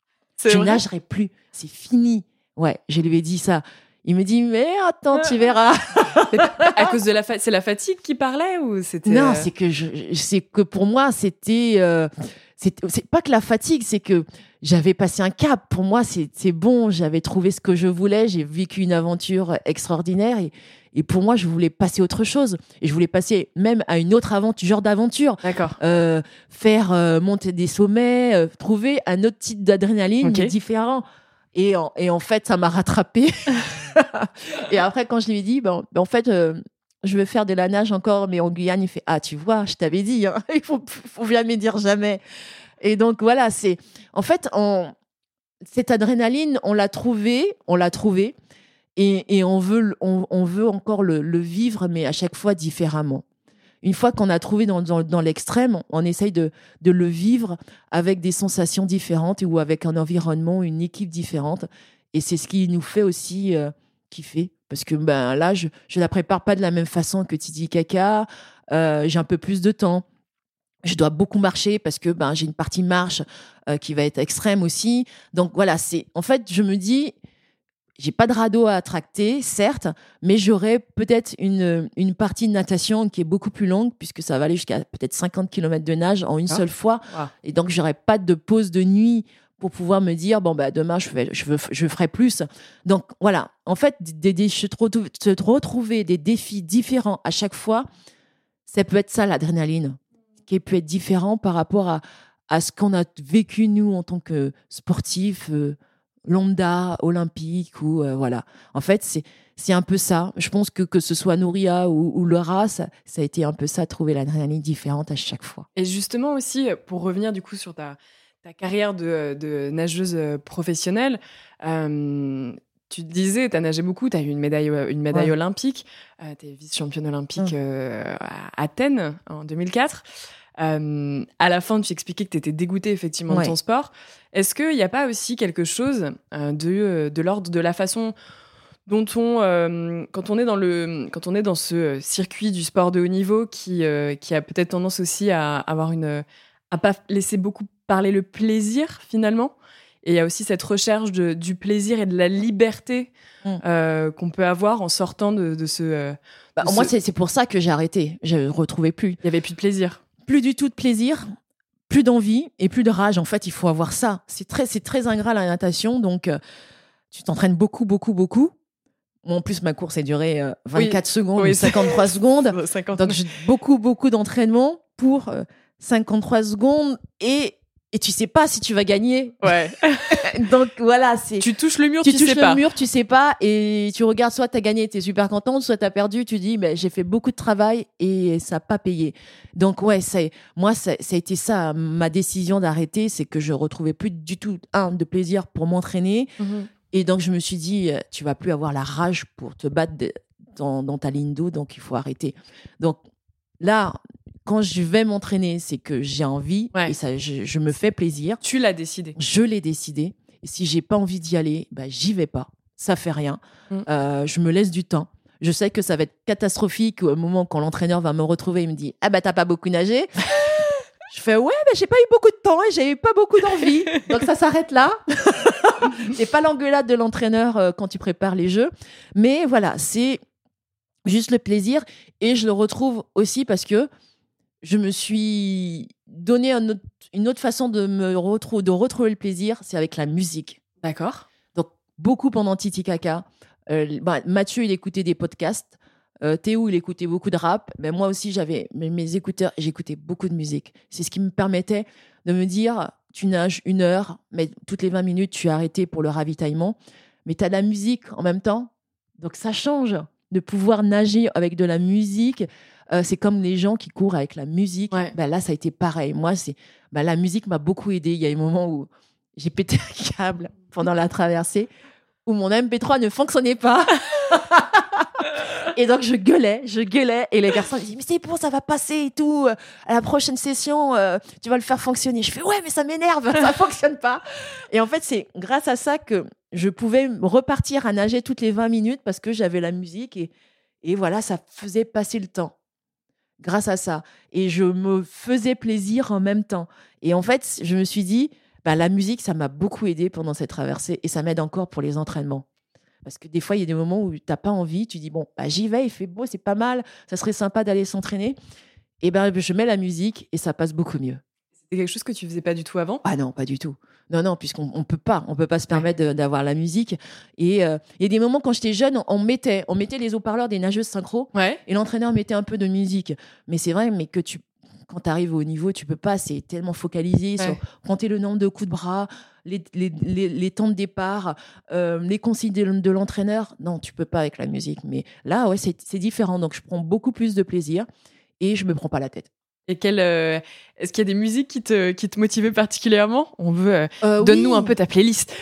je nagerai plus. C'est fini. Ouais, je lui ai dit ça. Il me dit mais attends, tu verras. à cause de la c'est la fatigue qui parlait ou c'était Non, euh, c'est que je c'est que pour moi c'était euh, c'est pas que la fatigue, c'est que j'avais passé un cap. Pour moi, c'est bon, j'avais trouvé ce que je voulais, j'ai vécu une aventure extraordinaire et, et pour moi, je voulais passer autre chose. Et je voulais passer même à une autre aventure, genre d'aventure. D'accord. Euh, faire euh, monter des sommets, euh, trouver un autre type d'adrénaline différent. Et en, et en fait, ça m'a rattrapé. et après, quand je lui ai dit, ben, ben en fait, je veux faire de la nage encore, mais en Guyane, il fait Ah, tu vois, je t'avais dit, hein, il faut, faut jamais dire jamais. Et donc voilà, c'est en fait, cette adrénaline, on l'a trouvée, on l'a trouvée, et, on veut, on, veut encore le, vivre, mais à chaque fois différemment. Une fois qu'on a trouvé dans, l'extrême, on essaye de, de, le vivre avec des sensations différentes ou avec un environnement, une équipe différente. Et c'est ce qui nous fait aussi euh, kiffer. Parce que ben, là, je ne la prépare pas de la même façon que Titi Kaka. Euh, j'ai un peu plus de temps. Je dois beaucoup marcher parce que ben, j'ai une partie marche euh, qui va être extrême aussi. Donc voilà, c'est en fait, je me dis, j'ai pas de radeau à tracter, certes, mais j'aurai peut-être une, une partie de natation qui est beaucoup plus longue, puisque ça va aller jusqu'à peut-être 50 km de nage en une ah. seule fois. Et donc, j'aurai pas de pause de nuit pour pouvoir me dire bon bah demain je, je, veux, je ferai plus. Donc voilà, en fait, des, des, se retrouver des défis différents à chaque fois, ça peut être ça l'adrénaline, qui peut être différent par rapport à, à ce qu'on a vécu nous en tant que sportifs. Euh, lambda, olympique ou euh, voilà. En fait, c'est c'est un peu ça. Je pense que que ce soit Nouria ou, ou Laura, ça, ça, a été un peu ça, trouver l'adrénaline différente à chaque fois. Et justement aussi, pour revenir du coup sur ta ta carrière de, nageuse euh, professionnelle, euh, tu disais, tu as nagé beaucoup, tu as eu une médaille, euh, une médaille olympique, tu es vice-championne olympique à Athènes en 2004. À la fin, tu expliquais que tu étais dégoûtée effectivement de ton sport. Est-ce qu'il n'y a pas aussi quelque chose de, de l'ordre de la façon dont on, quand on est dans le, quand on est dans ce circuit du sport de haut niveau qui, qui a peut-être tendance aussi à avoir une, à pas laisser beaucoup parler le plaisir finalement? Et il y a aussi cette recherche de, du plaisir et de la liberté mm. qu'on peut avoir en sortant de, ce. Bah, moi, c'est pour ça que j'ai arrêté. Je ne retrouvais plus. Il y avait plus de plaisir. Plus du tout de plaisir plus d'envie et plus de rage. En fait, il faut avoir ça. C'est très, c'est très ingrat la natation. Donc, euh, tu t'entraînes beaucoup, beaucoup, beaucoup. en plus, ma course a duré 24 euh, secondes, oui, 53 secondes. Donc, j'ai beaucoup, beaucoup d'entraînement pour 53 euh, secondes et et tu sais pas si tu vas gagner. Ouais. Donc voilà, c'est. Tu touches le mur, tu, tu touches sais le pas. mur, tu sais pas, et tu regardes soit t'as gagné, t'es super contente, soit t'as perdu, tu dis mais j'ai fait beaucoup de travail et ça a pas payé. Donc ouais, c'est moi ça, ça, a été ça ma décision d'arrêter, c'est que je retrouvais plus du tout un de plaisir pour m'entraîner, mhm. et donc je me suis dit euh, tu vas plus avoir la rage pour te battre dans, dans ta ligne d'eau, donc il faut arrêter. Donc là, quand je vais m'entraîner, c'est que j'ai envie et ça, je, me fais plaisir. Tu l'as décidé. Je l'ai décidé. Et si j'ai pas envie d'y aller, bah, j'y vais pas. Ça fait rien. Mm. Euh, je me laisse du temps. Je sais que ça va être catastrophique au moment quand l'entraîneur va me retrouver. Il me dit Ah bah t'as pas beaucoup nagé. je fais Ouais, mais j'ai pas eu beaucoup de temps et j'ai eu pas beaucoup d'envie. Donc ça s'arrête là. c'est pas l'engueulade de l'entraîneur euh, quand tu prépares les jeux. Mais voilà, c'est juste le plaisir. Et je le retrouve aussi parce que je me suis donné une autre façon de me retrouver, de retrouver le plaisir, c'est avec la musique. D'accord. Donc beaucoup pendant Titi Kaka. Euh, bah, Mathieu, il écoutait des podcasts. Euh, Théo, il écoutait beaucoup de rap. Mais moi aussi, j'avais mes, écouteurs et j'écoutais beaucoup de musique. C'est ce qui me permettait de me dire, tu nages une heure, mais toutes les 20 minutes, tu es arrêté pour le ravitaillement. Mais tu as de la musique en même temps. Donc ça change de pouvoir nager avec de la musique. Euh, c'est comme les gens qui courent avec la musique. Ben là, ça a été pareil. Moi, c'est ben, la musique m'a beaucoup aidé. Il y a un moment où j'ai pété un câble pendant la traversée où mon MP3 ne fonctionnait pas. et donc je gueulais, je gueulais et les garçons disaient mais c'est bon, ça va passer et tout. À la prochaine session, euh, tu vas le faire fonctionner. Je fais ouais, mais ça m'énerve, ça fonctionne pas. Et en fait, c'est grâce à ça que je pouvais repartir à nager toutes les 20 minutes parce que j'avais la musique et, et voilà, ça faisait passer le temps grâce à ça. Et je me faisais plaisir en même temps. Et en fait, je me suis dit, bah, la musique, ça m'a beaucoup aidé pendant cette traversée et ça m'aide encore pour les entraînements. Parce que des fois, il y a des moments où tu n'as pas envie, tu dis, bon, bah, j'y vais, il fait beau, c'est pas mal, ça serait sympa d'aller s'entraîner. Et ben, je mets la musique et ça passe beaucoup mieux. C'est quelque chose que tu faisais pas du tout avant? Ah non, pas du tout. Non, non, puisqu'on on peut pas, on peut pas se permettre d'avoir la musique. Et euh, il y a des moments quand j'étais jeune, on mettait, on mettait les haut-parleurs des nageuses synchro, et l'entraîneur mettait un peu de musique. Mais c'est vrai, mais que tu, quand tu arrives au niveau, tu peux pas. C'est tellement focalisé sur compter le nombre de coups de bras, les, les, les, temps de départ, euh, les consignes de, l'entraîneur. Non, tu peux pas avec la musique. Mais là, ouais, c'est différent. Donc, je prends beaucoup plus de plaisir et je me prends pas la tête. Et quelle, euh, est-ce qu'il y a des musiques qui te, qui te motivaient particulièrement? On veut, euh, euh, donne-nous un peu ta playlist.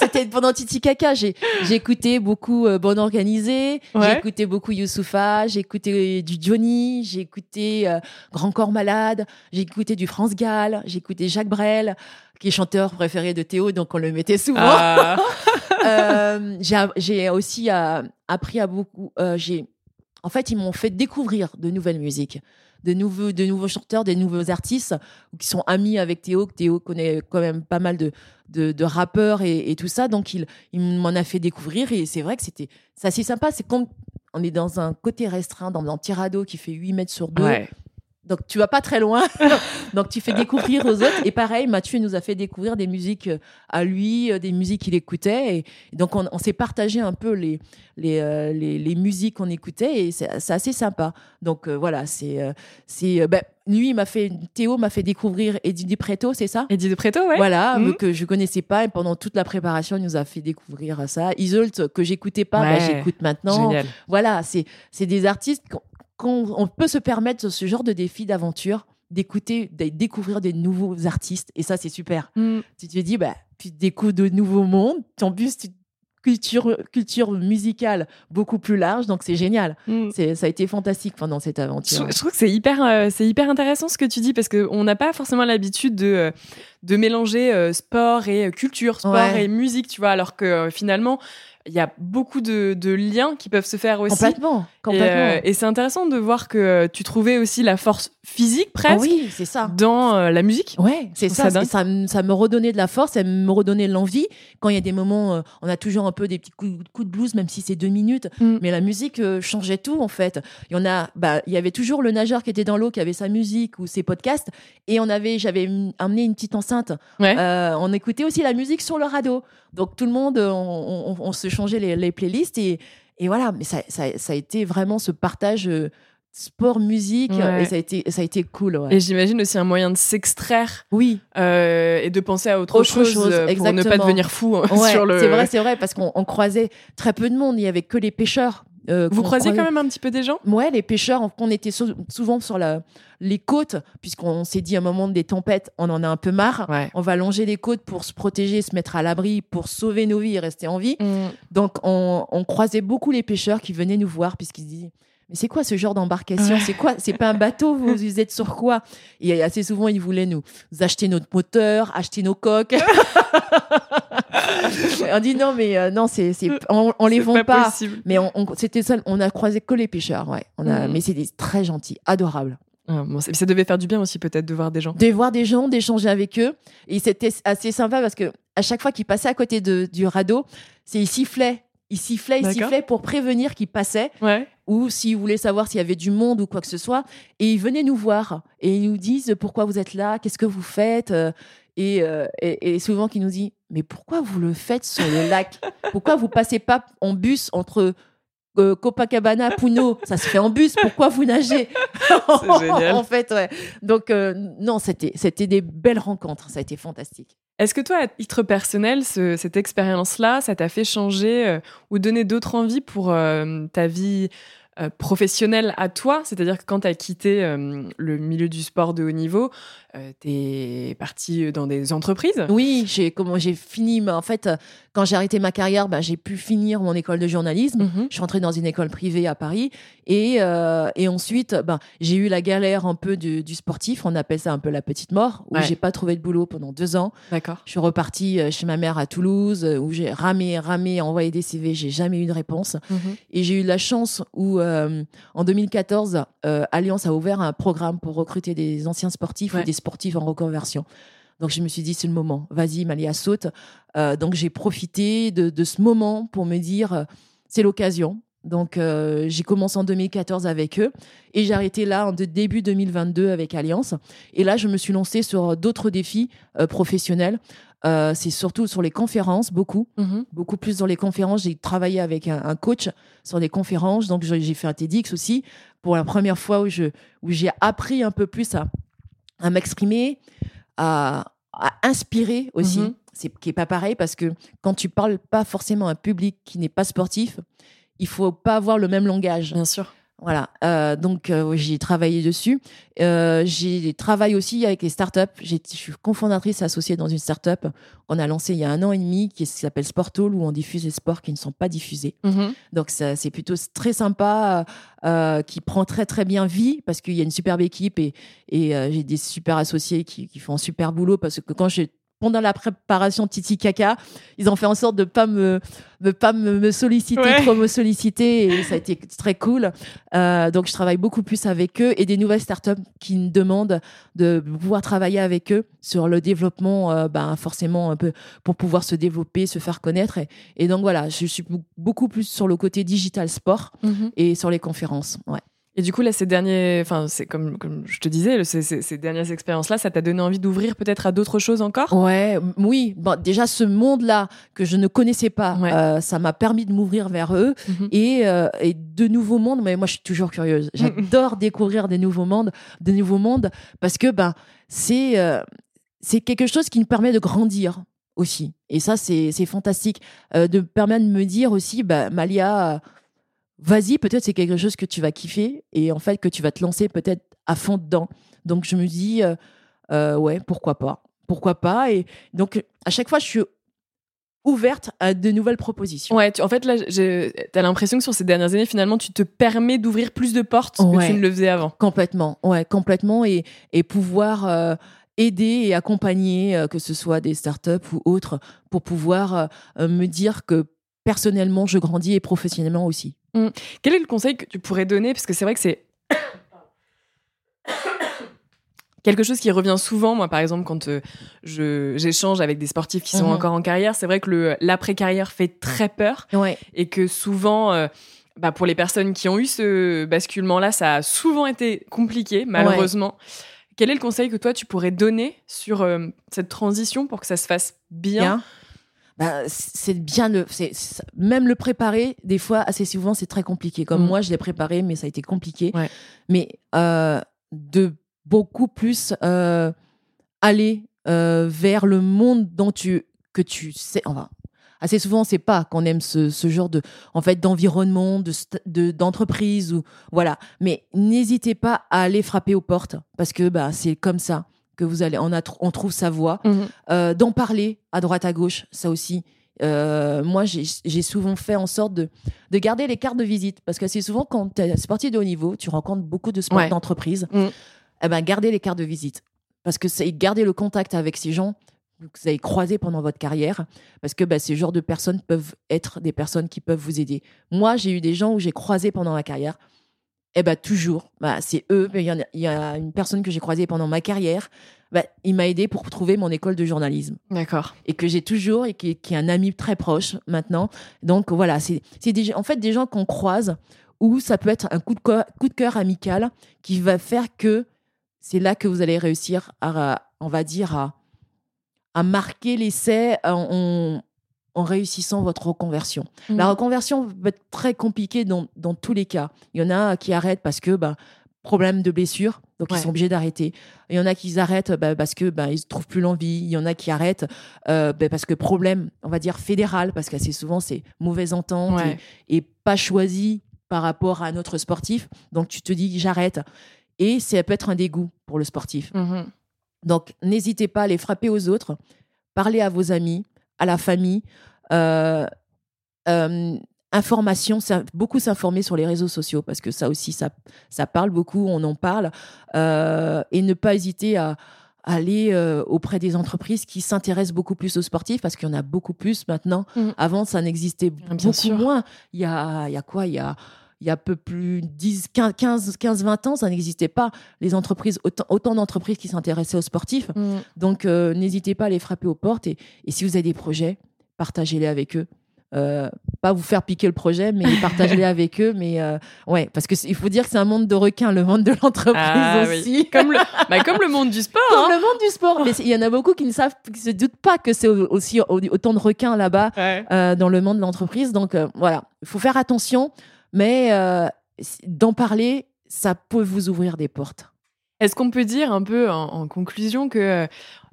c'était pendant Titi Kaka, j'ai, écouté beaucoup Bon Organisé, j'ai écouté beaucoup Youssoufa, j'ai écouté du Johnny, j'ai écouté Grand Corps Malade, j'ai écouté du France Gall, j'ai écouté Jacques Brel, qui est chanteur préféré de Théo, donc on le mettait souvent. Ah. j'ai, j'ai aussi appris à beaucoup, j'ai, en fait, ils m'ont fait découvrir de nouvelles musiques de nouveaux, nouveaux chanteurs, des nouveaux artistes qui sont amis avec Théo, Théo connaît quand même pas mal de, de, rappeurs et, tout ça. Donc, il, il m'en a fait découvrir et c'est vrai que c'était assez sympa. C'est comme on est dans un côté restreint, dans un tirado qui fait 8 mètres sur 2. Donc tu vas pas très loin. Donc tu fais découvrir aux autres. Et pareil, Mathieu nous a fait découvrir des musiques euh, à lui, euh, des musiques qu'il écoutait. Et donc on, s'est partagé un peu les, les, euh, les, musiques qu'on écoutait et c'est assez sympa. Donc voilà, c'est c'est ben, lui, m'a fait Théo m'a fait découvrir Eddie Dupréto, c'est ça? Eddie Dupréto, ouais. Voilà, mmh. que je connaissais pas et pendant toute la préparation, il nous a fait découvrir ça. Isolt que j'écoutais pas, ben, j'écoute maintenant. Génial. Voilà, c'est c'est des artistes on peut se permettre ce genre de défi d'aventure d'écouter, de découvrir des nouveaux artistes. Et ça, c'est super. Mm. Tu te dis, bah, tu découvres de nouveaux mondes. En plus, tu culture, culture musicale beaucoup plus large, donc c'est génial. Mm. C'est, ça a été fantastique pendant cette aventure. Je, trouve que c'est hyper, euh, c'est hyper intéressant ce que tu dis parce qu'on n'a pas forcément l'habitude de, euh, de mélanger euh, sport et culture, sport et musique, tu vois, alors que finalement, il y a beaucoup de, de, liens qui peuvent se faire aussi. Complètement. complètement. Et, c'est intéressant de voir que tu trouvais aussi la force physique presque. Ah oui, c'est ça. Dans la musique. Ouais, c'est ça. Ça, ça, ça, me redonnait de la force, ça me redonnait l'envie. Quand il y a des moments, on a toujours un peu des petits coups, de blues, même si c'est deux minutes. Mm. Mais la musique changeait tout en fait. Il y en a, bah, il y avait toujours le nageur qui était dans l'eau, qui avait sa musique ou ses podcasts, et on avait, j'avais amené une petite enceinte. on écoutait aussi la musique sur le radeau. Donc tout le monde, on, se changeait les, playlists et, et, voilà. Mais ça, ça, ça, a été vraiment ce partage euh, sport musique et ça a été ça a été cool et j'imagine aussi un moyen de s'extraire oui. euh, et de penser à autre, chose, euh, pour ne pas devenir fou hein, sur le c'est vrai c'est vrai parce qu'on croisait très peu de monde il y avait que les pêcheurs euh, Vous croisiez quand même un petit peu des gens? Ouais, les pêcheurs, on était souvent sur la, les côtes, puisqu'on s'est dit à un moment des tempêtes, on en a un peu marre. On va longer les côtes pour se protéger, se mettre à l'abri, pour sauver nos vies et rester en vie. Mm. Donc, on, croisait beaucoup les pêcheurs qui venaient nous voir, puisqu'ils disaient mais c'est quoi ce genre d'embarcation? C'est quoi? C'est pas un bateau? Vous êtes sur quoi? Et assez souvent, ils voulaient nous acheter notre moteur, acheter nos coques. on dit non, mais euh, non, c'est, on, on les vend pas. Mais on, c'était ça, on a croisé que les pêcheurs, ouais. On a, mm. mais c'était très gentil, adorable. Ah, ça devait faire du bien aussi peut-être de voir des gens. De voir des gens, d'échanger avec eux. Et c'était assez sympa parce que à chaque fois qu'ils passaient à côté de, du radeau, c'est ils sifflaient. Ils sifflaient, ils sifflaient pour prévenir qu'ils passaient. Ou s'ils voulaient savoir s'il y avait du monde ou quoi que ce soit. Et ils venaient nous voir. Et ils nous disent pourquoi vous êtes là, qu'est-ce que vous faites? Euh, et, et, souvent qui nous dit mais pourquoi vous le faites sur le lac? Pourquoi vous passez pas en bus entre euh, Copacabana, Puno Ça se fait en bus. Pourquoi vous nagez génial. En fait, ouais. Donc euh, non, c'était c'était des belles rencontres. Ça a été fantastique. Est-ce que toi, à titre personnel, cette expérience-là, ça t'a fait changer ou donner d'autres envies pour ta vie euh, professionnel à toi, c'est-à-dire que quand tu as quitté euh, le milieu du sport de haut niveau, euh, tu es parti dans des entreprises? Oui, j'ai comment j'ai fini en fait quand j'ai arrêté ma carrière, bah, j'ai pu finir mon école de journalisme. Mhm. Je suis rentrée dans une école privée à Paris et et ensuite bah, j'ai eu la galère un peu du, sportif, on appelle ça un peu la petite mort où j'ai pas trouvé de boulot pendant deux ans. D'accord. Je suis repartie chez ma mère à Toulouse où j'ai ramé ramé envoyé des CV, j'ai jamais eu de réponse mhm. et j'ai eu la chance où euh, en 2014, euh, Alliance a ouvert un programme pour recruter des anciens sportifs ou des sportifs en reconversion. Donc je me suis dit, c'est le moment, vas-y, Malia, saute. Euh, donc j'ai profité de, ce moment pour me dire, c'est l'occasion. Donc j'ai commencé en 2014 avec eux et j'ai arrêté là en début 2022 avec Alliance. Et là, je me suis lancée sur d'autres défis professionnels. Euh, c'est surtout sur les conférences, beaucoup. Mhm. Beaucoup plus dans les conférences. J'ai travaillé avec un, coach sur des conférences. Donc, j'ai fait un TEDx aussi pour la première fois où, je, où j'ai appris un peu plus à, à m'exprimer, à, inspirer aussi. Mhm. C'est qui est pas pareil parce que quand tu parles pas forcément à un public qui n'est pas sportif, il faut pas avoir le même langage. Bien sûr. Voilà, euh, donc euh, j'ai travaillé dessus. Euh, j'ai travaillé aussi avec les startups. Je suis cofondatrice associée dans une startup qu'on a lancée il y a un an et demi qui s'appelle Sportall où on diffuse les sports qui ne sont pas diffusés. Mm-hmm. Donc c'est plutôt très sympa, euh, qui prend très très bien vie parce qu'il y a une superbe équipe et, et j'ai des super associés qui, qui font un super boulot parce que quand j'ai pendant la préparation Titi Kaka, ils ont fait en sorte de pas me de pas me, solliciter trop me solliciter et ça a été très cool. Euh, donc je travaille beaucoup plus avec eux et des nouvelles startups qui me demandent de pouvoir travailler avec eux sur le développement, euh, ben forcément un peu pour pouvoir se développer, se faire connaître et, donc voilà, je suis beaucoup plus sur le côté digital sport mm-hmm. et sur les conférences. Ouais. Et du coup, là, ces derniers, enfin, c'est comme, comme je te disais, ces, ces, dernières expériences-là, ça t'a donné envie d'ouvrir peut-être à d'autres choses encore? Ouais, oui. Bon, déjà, ce monde-là que je ne connaissais pas, euh, ça m'a permis de m'ouvrir vers eux mhm. et, euh, et, de nouveaux mondes. Mais moi, je suis toujours curieuse. J'adore découvrir des nouveaux mondes, des nouveaux mondes, parce que ben, c'est euh, c'est quelque chose qui me permet de grandir aussi. Et ça, c'est fantastique. de permettre de me dire aussi, bah, Malia vas-y, peut-être c'est quelque chose que tu vas kiffer et en fait que tu vas te lancer peut-être à fond dedans. Donc je me dis, euh, euh, ouais, pourquoi pas Pourquoi pas Et donc à chaque fois, je suis ouverte à de nouvelles propositions. Ouais, en fait, là, tu as l'impression que sur ces dernières années, finalement, tu te permets d'ouvrir plus de portes que tu ne le faisais avant. Complètement, ouais, complètement. Et, et pouvoir euh, aider et accompagner, que ce soit des startups ou autres, pour pouvoir me dire que personnellement, je grandis et professionnellement aussi. Quel est le conseil que tu pourrais donner? Parce que c'est vrai que c'est quelque chose qui revient souvent, moi par exemple, quand euh, je j'échange avec des sportifs qui sont Mhm. encore en carrière, c'est vrai que le l'après-carrière fait très peur Ouais. et que souvent, euh, bah, pour les personnes qui ont eu ce basculement-là, ça a souvent été compliqué, malheureusement. Quel est le conseil que toi tu pourrais donner sur euh, cette transition pour que ça se fasse bien, Bien. Bah, c'est bien le, c'est même le préparer. Des fois, assez souvent, c'est très compliqué. Comme Mhm. moi, je l'ai préparé, mais ça a été compliqué. Ouais. Mais euh, de beaucoup plus euh, aller euh, vers le monde dont tu que tu sais. Enfin, assez souvent, c'est pas qu'on aime ce, ce genre de, en fait, d'environnement, de- d'entreprise ou voilà. Mais n'hésitez pas à aller frapper aux portes parce que bah c'est comme ça que vous allez, on, a, on trouve sa voie Mhm. euh, d'en parler à droite à gauche, ça aussi. Euh, moi, j'ai souvent fait en sorte de, de garder les cartes de visite parce que c'est souvent quand tu es sportif de haut niveau, tu rencontres beaucoup de sports Ouais. d'entreprise. Mm. Eh ben, gardez les cartes de visite parce que c'est garder le contact avec ces gens que vous avez croisés pendant votre carrière parce que bah, ces genres de personnes peuvent être des personnes qui peuvent vous aider. Moi, j'ai eu des gens où j'ai croisé pendant ma carrière. Eh ben toujours, bah, c'est eux. Il y, a- il y a une personne que j'ai croisée pendant ma carrière. Bah, il m'a aidé pour trouver mon école de journalisme D'accord. et que j'ai toujours et qui, qui est un ami très proche maintenant. Donc voilà, c'est en fait des gens qu'on croise où ça peut être un coup de, co- coup de cœur amical qui va faire que c'est là que vous allez réussir à, on va dire, à, à marquer l'essai en, en- réussissant votre reconversion. La Mhm. reconversion va être très compliquée dans, dans tous les cas. Il y en a qui arrêtent parce que bah, problème de blessure, donc Ouais. ils sont obligés d'arrêter. Il y en a qui arrêtent bah, parce que bah, ils trouvent plus l'envie. Il y en a qui arrêtent euh, bah, parce que problème, on va dire fédéral, parce qu'assez souvent c'est mauvaise entente Ouais. et, et pas choisi par rapport à un autre sportif. Donc tu te dis j'arrête. Et ça peut être un dégoût pour le sportif. Mhm. Donc, n'hésitez pas à les frapper aux autres, parler à vos amis, à la famille. Euh, euh, information, beaucoup s'informer sur les réseaux sociaux parce que ça aussi, ça, ça parle beaucoup, on en parle. Euh, et ne pas hésiter à aller euh, auprès des entreprises qui s'intéressent beaucoup plus aux sportifs parce qu'il y en a beaucoup plus maintenant. Mhm. Avant, ça n'existait Bien beaucoup sûr. moins. Il y a, il y a quoi? Il y a, il y a peu plus 10, 15, 15 20 ans, ça n'existait pas. Les entreprises, autant, autant d'entreprises qui s'intéressaient aux sportifs. Mhm. Donc, euh, n'hésitez pas à les frapper aux portes. Et, et si vous avez des projets, partagez-les avec eux. Euh, pas vous faire piquer le projet, mais partagez-les avec eux. Mais euh, ouais, parce que c'est- il faut dire que c'est un monde de requins, le monde de l'entreprise Ah, oui. aussi. Comme le, bah, comme le monde du sport. Comme hein. le monde du sport. Mais il y en a beaucoup qui ne savent, qui se doutent pas que c'est au- aussi au- autant de requins là-bas Ouais. dans le monde de l'entreprise. Donc voilà, il faut faire attention, mais euh, d'en parler, ça peut vous ouvrir des portes. Est-ce qu'on peut dire un peu en, en conclusion que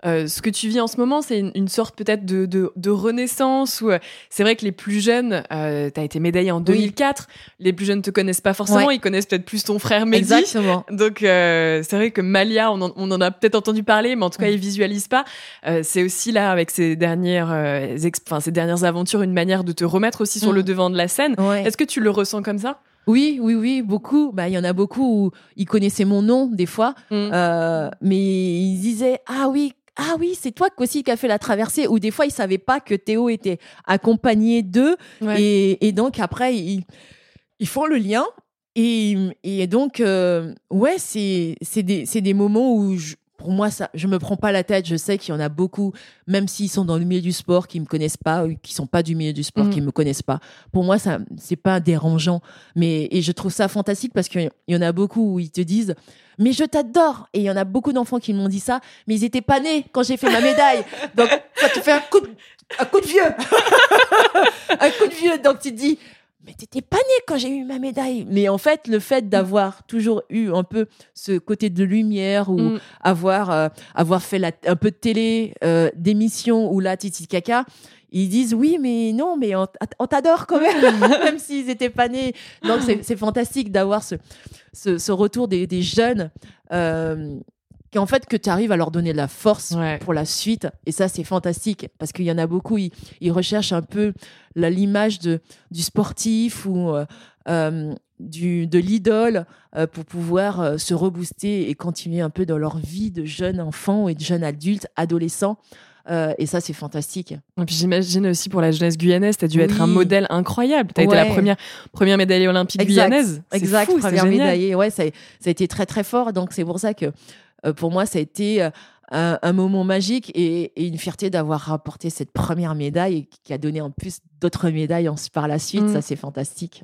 euh, ce que tu vis en ce moment, c'est une, une sorte peut-être de, de, de renaissance ou euh, c'est vrai que les plus jeunes, euh, tu as été médaillé en 2004, les plus jeunes te connaissent pas forcément, Ouais. ils connaissent peut-être plus ton frère Mehdi. Exactement. Donc euh, c'est vrai que Malia, on en, on en a peut-être entendu parler, mais en tout cas Mm. ils visualisent pas. Euh, c'est aussi là avec ces dernières, euh, enfin, ces dernières aventures une manière de te remettre aussi sur Mm. le devant de la scène. Ouais. Est-ce que tu le ressens comme ça? Oui, oui, oui, beaucoup. Bah, il y en a beaucoup où ils connaissaient mon nom des fois, Mm. euh, mais ils disaient ah oui. Ah oui, c'est toi aussi qui a fait la traversée. Ou des fois, ils savaient pas que Théo était accompagné d'eux. Ouais. Et, et donc, après, ils, ils font le lien. Et, et donc, euh, ouais, c'est c'est des, c'est des moments où, je- pour moi, ça, je me prends pas la tête. Je sais qu'il y en a beaucoup, même s'ils sont dans le milieu du sport, qui me connaissent pas, ou qui sont pas du milieu du sport, Mhm. qui me connaissent pas. Pour moi, ça, c'est pas dérangeant. Mais, et je trouve ça fantastique parce qu'il y en a beaucoup où ils te disent, mais je t'adore. Et il y en a beaucoup d'enfants qui m'ont dit ça, mais ils étaient pas nés quand j'ai fait ma médaille. Donc, ça te fait un coup de, un coup de vieux. un coup de vieux. Donc, tu te dis, mais t'étais pas né quand j'ai eu ma médaille. Mais en fait, le fait d'avoir toujours eu un peu ce côté de lumière ou Mm. avoir, euh, avoir fait la- un peu de télé, euh, d'émissions ou là, titi caca, ils disent oui, mais non, mais on, t'adore quand même, même s'ils étaient pas nés. Donc, c'est c'est fantastique d'avoir ce, ce, ce retour des, des jeunes. Euh, qui en fait que tu arrives à leur donner de la force Ouais. pour la suite et ça c'est fantastique parce qu'il y en a beaucoup ils, ils recherchent un peu l'image de du sportif ou euh, euh, du, de l'idole euh, pour pouvoir se rebooster et continuer un peu dans leur vie de jeunes enfants et de jeunes adultes, adolescents. Euh, et ça, c'est fantastique. Et puis j'imagine aussi pour la jeunesse guyanaise, tu as dû être un modèle incroyable. Tu as été la première, première médaillée olympique guyanaise. Exact, fou, première médaillée. Ouais, ça, ça, a été très, très fort. Donc, c'est pour ça que pour moi, ça a été un, moment magique et, une fierté d'avoir rapporté cette première médaille qui a donné en plus d'autres médailles par la suite. Mm. Ça, c'est fantastique.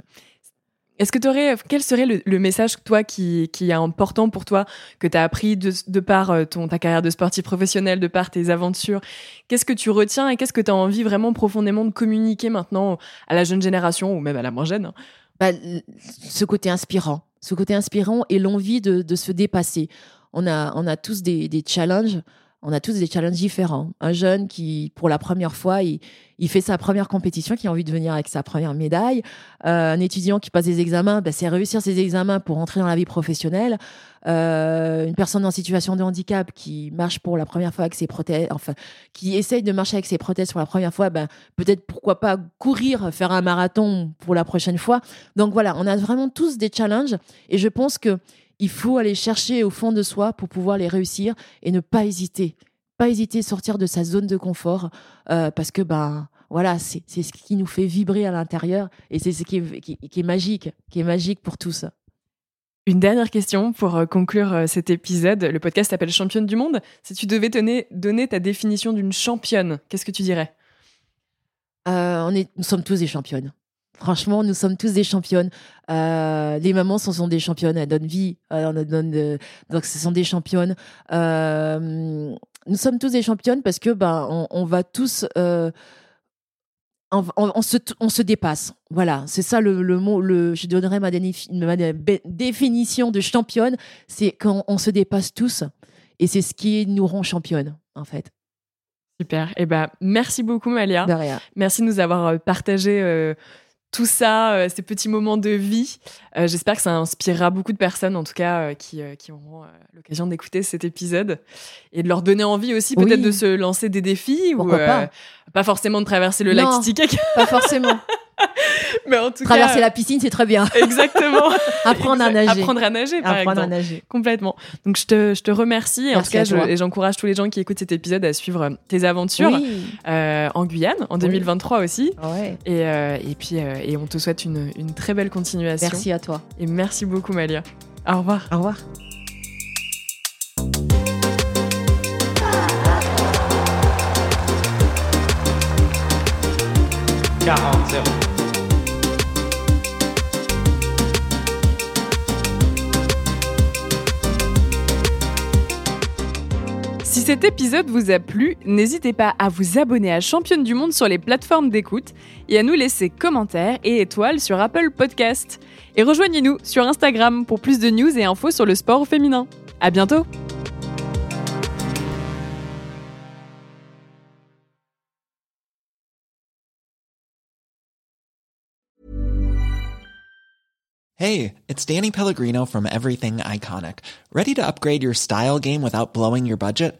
Est-ce que tu aurais, quel serait le, message, toi, qui, qui, est important pour toi, que tu as appris de, de par euh, ton, ta carrière de sportif professionnel, de par tes aventures? Qu'est-ce que tu retiens et qu'est-ce que tu as envie vraiment profondément de communiquer maintenant à la jeune génération ou même à la moins jeune hein? Bah, Ce côté inspirant. Ce côté inspirant et l'envie de, de se dépasser on a, on a tous des, des challenges. On a tous des challenges différents. Un jeune qui, pour la première fois, il, il fait sa première compétition, qui a envie de venir avec sa première médaille. Euh, un étudiant qui passe des examens, ben, c'est réussir ses examens pour entrer dans la vie professionnelle. Euh, une personne en situation de handicap qui marche pour la première fois avec ses prothèses, enfin, qui essaye de marcher avec ses prothèses pour la première fois, ben, peut-être pourquoi pas courir, faire un marathon pour la prochaine fois. Donc voilà, on a vraiment tous des challenges et je pense que il faut aller chercher au fond de soi pour pouvoir les réussir et ne pas hésiter. Pas hésiter à sortir de sa zone de confort euh, parce que ben voilà, c'est ce qui nous fait vibrer à l'intérieur et c'est ce qui est, magique, qui est magique pour tous. Une dernière question pour euh, conclure euh, cet épisode. Le podcast s'appelle Championne du monde. Si tu devais donner, donner ta définition d'une championne, qu'est-ce que tu dirais? On est, Nous sommes tous des championnes. Franchement, nous sommes tous des championnes. Euh, les mamans sont, sont, des championnes. Elles donnent vie. Euh, donne donc, ce sont des championnes. Euh, nous sommes tous des championnes parce que ben, on, va tous. On, on, se, on se dépasse. Voilà, c'est ça le, le, mot. Le, je donnerais ma, ma définition de championne. C'est quand on se dépasse tous. Et c'est ce qui nous rend championne, en fait. Super. Eh ben, merci beaucoup, Malia. De rien. Merci de nous avoir partagé tout ça, euh, ces petits moments de vie. Euh, j'espère que ça inspirera beaucoup de personnes, en tout cas, euh, qui, qui, auront l'occasion d'écouter cet épisode et de leur donner envie aussi peut-être de se lancer des défis Pourquoi ou pas. pas forcément de traverser le lac Titicaca. Pas forcément. Mais en tout Traverser la piscine, c'est très bien. Exactement. Apprendre à nager. Apprendre à nager, par Apprendre exemple. à nager. Complètement. Donc, je te, je te remercie. Et en tout cas, et j'encourage tous les gens qui écoutent cet épisode à suivre tes aventures euh, en Guyane, en 2023 aussi. Ouais. Et, euh, et puis, euh, et on te souhaite une, une très belle continuation. Merci à toi. Et merci beaucoup, Malia. Au revoir. Au revoir. Si cet épisode vous a plu, n'hésitez pas à vous abonner à Championne du Monde sur les plateformes d'écoute et à nous laisser commentaires et étoiles sur Apple Podcast. Et rejoignez-nous sur Instagram pour plus de news et infos sur le sport féminin. À bientôt! Hey, it's Danny Pellegrino from Everything Iconic. Ready to upgrade your style game without blowing your budget?